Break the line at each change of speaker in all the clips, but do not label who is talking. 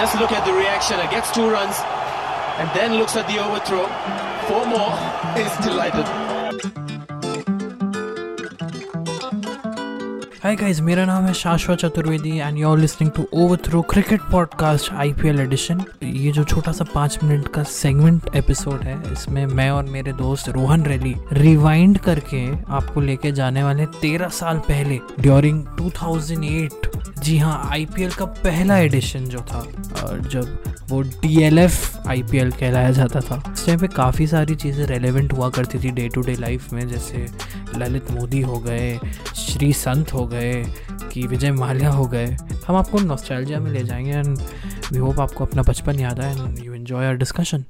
just look at the reaction. It gets two runs, and then looks at the overthrow. Four more. Is delighted.
Hi guys मेरा नाम है Shashwat Chaturvedi and you are listening to Overthrow cricket podcast IPL edition ये जो छोटा सा पाँच minute का segment episode है, इसमें मैं और मेरे दोस्त रोहन रैली रिवाइंड करके आपको लेके जाने वाले तेरह साल पहले ड्यूरिंग 2008 जी हाँ आईपीएल का पहला एडिशन जो था और जब वो डी एल एफ़ आई कहलाया जाता था, उस टाइम पे काफ़ी सारी चीज़ें रेलेवेंट हुआ करती थी डे टू डे लाइफ में, जैसे ललित मोदी हो गए, श्री संत हो गए, कि विजय माल्या हो गए। हम आपको नॉस्टैल्जिया में ले जाएँगे एंड वी होप आपको अपना बचपन याद आए and you enjoy our discussion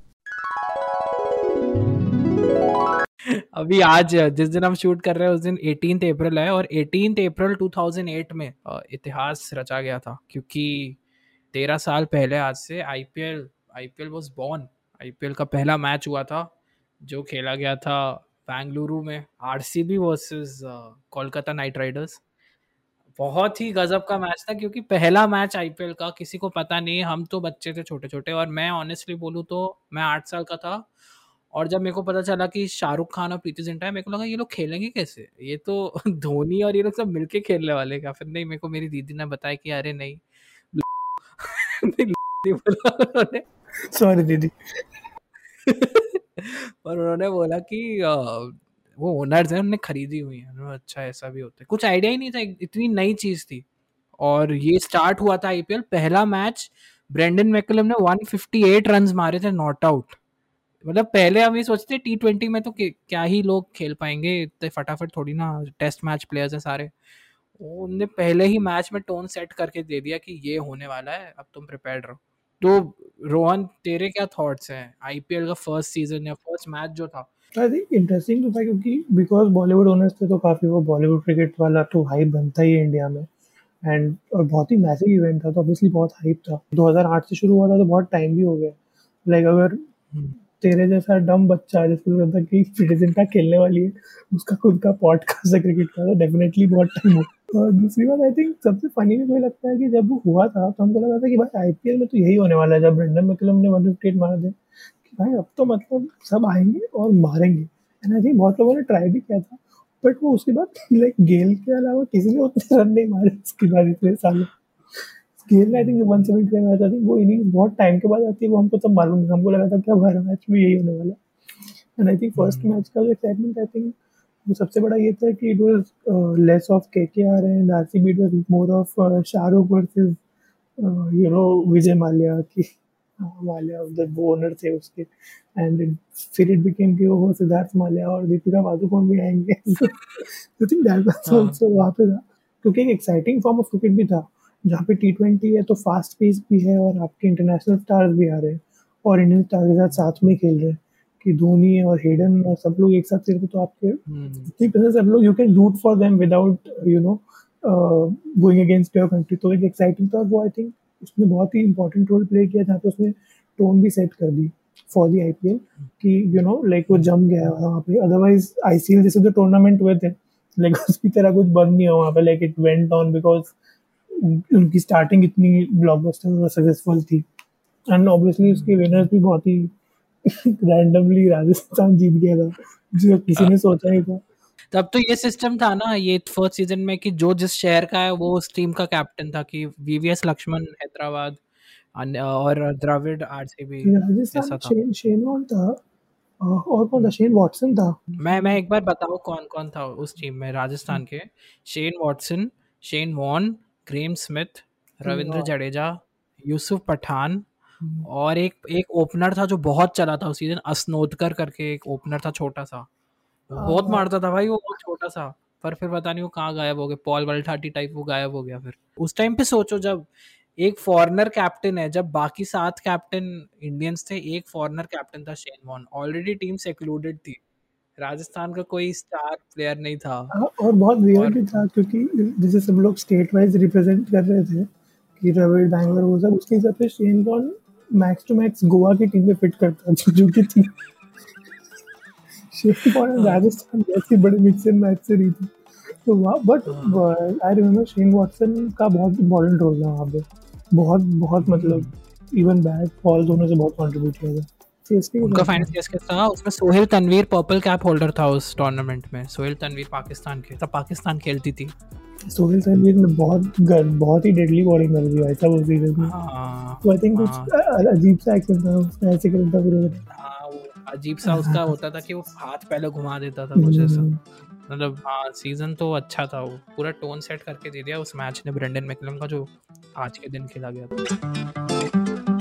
अभी आज, जिस दिन हम शूट कर रहे हैं, उस दिन एटीन अप्रैल है और एटीन अप्रैल 2008 में इतिहास रचा गया था क्योंकि तेरह साल पहले आज से IPL IPL was born IPL का पहला मैच हुआ था, जो खेला गया था बेंगलुरु में RCB versus Kolkata Knight Riders. बहुत ही गजब का मैच था क्योंकि पहला मैच आईपीएल का, किसी को पता नहीं, हम तो बच्चे थे छोटे छोटे और मैं ऑनेस्टली बोलूँ तो मैं आठ साल का था और जब मेरे को पता चला कि शाहरुख खान और प्रीति जिंटा है मेरे को लगा ये लोग खेलेंगे कैसे? ये तो धोनी और ये लोग सब मिलके खेलने वाले क्या? फिर नहीं मेरे को मेरी दीदी ने बताया कि अरे नहीं।
सॉरी दीदी।
पर उन्होंने बोला कि वो ओनर्स हैं उन्होंने खरीदी हुई है। अच्छा ऐसा भी होता है। कुछ आइडिया ही नहीं था इतनी नई चीज़ थी। और ये स्टार्ट हुआ था आईपीएल पहला मैच ब्रेंडन मैकलम ने 158 रन मारे थे नॉट आउट मतलब पहले हम ये सोचते टी ट्वेंटी में तो क्या ही लोग खेल पाएँगे इतने फटाफट थोड़ी ना टेस्ट मैच प्लेयर्स हैं सारे। उनने पहले ही मैच में टोन सेट करके दे दिया कि ये होने वाला है अब तुम प्रिपेयर रहो। तो रोहन तेरे क्या थॉट्स हैं? आईपीएल का फ़र्स्ट सीज़न या फ़र्स्ट मैच जो था?
आई थिंक इंटरेस्टिंग तो था क्योंकि बिकॉज़ बॉलीवुड ओनर्स थे तो काफ़ी वो बॉलीवुड क्रिकेट वाला तो हाइप बनता ही है इंडिया में। एंड और बहुत ही मैसिव इवेंट था तो ऑब्वियसली बहुत हाइप था। 2008 से शुरू हुआ था तो बहुत टाइम भी हो गया। लाइक अगर हम्म। तेरे जैसा डम बच्चा जिसको लगता है कि प्रेजेंटा खेलने वाली है, उसका खुद का पॉडकास्ट है क्रिकेट का तो डेफिनेटली बहुत टाइम हो और दूसरी बात आई थिंक सबसे फनी भी मुझे लगता है कि जब वो हुआ था तो हमको लगा था कि भाई आईपीएल में तो यही होने वाला है, जब ब्रेंडन मैकलम ने वन फिफ्टी एट मारा थे कि भाई अब तो मतलब सब आएँगे और मारेंगे। एंड आई थिंक बहुत लोगों ने ट्राई भी किया था बट वो उसके बाद लाइक गेल के अलावा किसी ने उतने रन नहीं मारे उसके बाद इतने सालों। Gayle I think one seventy five match I वो इनिंग बहुत टाइम के बाद आती है वो हमको तब मालूम नहीं हमको लगा था कि अब हर मैच में यही होने वाला and I think first match का जो एक्साइटमेंट आई थिंक वो सबसे बड़ा ये था कि it was less of K K R and R C B it was more of Shahrukh versus you know Vijay Mallya की माल्या द ओनर थे उसके। एंड फिर इट बिकेम कि वो सिद्धार्थ माल्या और दीपिका पादुकोण भी आएँगे। I think that was also वहाँ पे था। क्योंकि एक एक्साइटिंग फॉर्म ऑफ़ क्रिकेट भी था। जहाँ पे टी ट्वेंटी है तो फास्ट पेस भी है और आपके इंटरनेशनल स्टार्स भी आ रहे हैं और इंडियन स्टार के साथ साथ में खेल रहे हैं कि धोनी और हेडन और सब लोग एक साथ खेलते तो आपके इतनी पसंद सब लोग you can root for them without you know going against your country तो एक एक्साइटिंग था वो आई थिंक उसने बहुत ही इंपॉर्टेंट रोल प्ले किया जहाँ पे उसने टोन भी सेट कर दी for the I P L कि यू नो लाइक वो जम गया वहाँ पे। अदरवाइज़ आई सी एल जैसे जो टूर्नामेंट हुए थे लाइक उसकी तरह कुछ बंद नहीं हुआ वहाँ पे like it went on because उनकी स्टार्टिंग इतनी ब्लॉकबस्टर और सक्सेसफुल थी। एंड ऑब्वियसली उसके विनर्स भी बहुत ही रैंडमली राजस्थान जीत गया था जो किसी ने सोचा नहीं था।
तब तो ये सिस्टम था ना ये फ़र्स्ट सीज़न में कि जो जिस शहर का है वो उस टीम का कैप्टन था कि वीवीएस लक्ष्मण हैदराबाद और द्रविड़ आरसीबी
ऐसा था। शेन शेन वॉन था और कौन था? शेन वॉटसन था।
मैं मैं एक बार बताऊँ कौन कौन था उस टीम में राजस्थान के? Shane Watson Shane Warne Graeme Smith Ravindra Jadeja Yusuf Pathan. और एक एक ओपनर था जो बहुत चला था उस सीज़न अस्नोदकर करके एक ओपनर था छोटा सा। बहुत। मारता था भाई वो बहुत छोटा सा पर फिर पता नहीं वो कहाँ गायब हो गया पॉल वल्ठाटी टाइप वो गायब हो गया फिर। उस टाइम पे सोचो जब एक फॉरनर कैप्टन है जब बाकी सात कैप्टन इंडियंस थे एक फॉरनर कैप्टन था Shane Warne already team secluded थी। राजस्थान का कोई स्टार प्लेयर नहीं था।
हाँ, और बहुत वियर्ड भी था क्योंकि जैसे सब लोग स्टेट वाइज रिप्रेजेंट कर रहे थे कि द्रविड़ बैंगलोर वो सब उसके हिसाब से Shane Warne max to max Goa की टीम में फिट करता था जो कि थी। शेन वॉन राजस्थान जैसी बड़े मिक्सर मैच से रही थी तो वहाँ but I remember Shane Watson का बहुत इम्पोर्टेंट रोल था वहाँ पे। बहुत बहुत मतलब इवन बैट बॉल दोनों से बहुत कंट्रीब्यूट किया था।
उनका फाइनल सीएसके था उसमें Sohail Tanvir purple cap holder था उस टूर्नामेंट में सोहेल तनवीर पाकिस्तान के तब पाकिस्तान खेलती थी।
सोहेल तनवीर ने बहुत गन बहुत ही डेडली बॉलिंग कर दी भाई साहब उस सीज़न में।
हाँ
तो आई थिंक कुछ
हाँ।
अजीब सा एक्शन था उसका ऐसे करता था पूरे
हाँ, अजीब सा उसका होता था कि वो हाथ पहले घुमा देता था कुछ ऐसा।
हम्म,
मतलब हाँ सीज़न तो अच्छा था वो पूरा टोन सेट करके दे दिया उस मैच ने ब्रेंडन मैकलम का जो आज के दिन खेला गया था।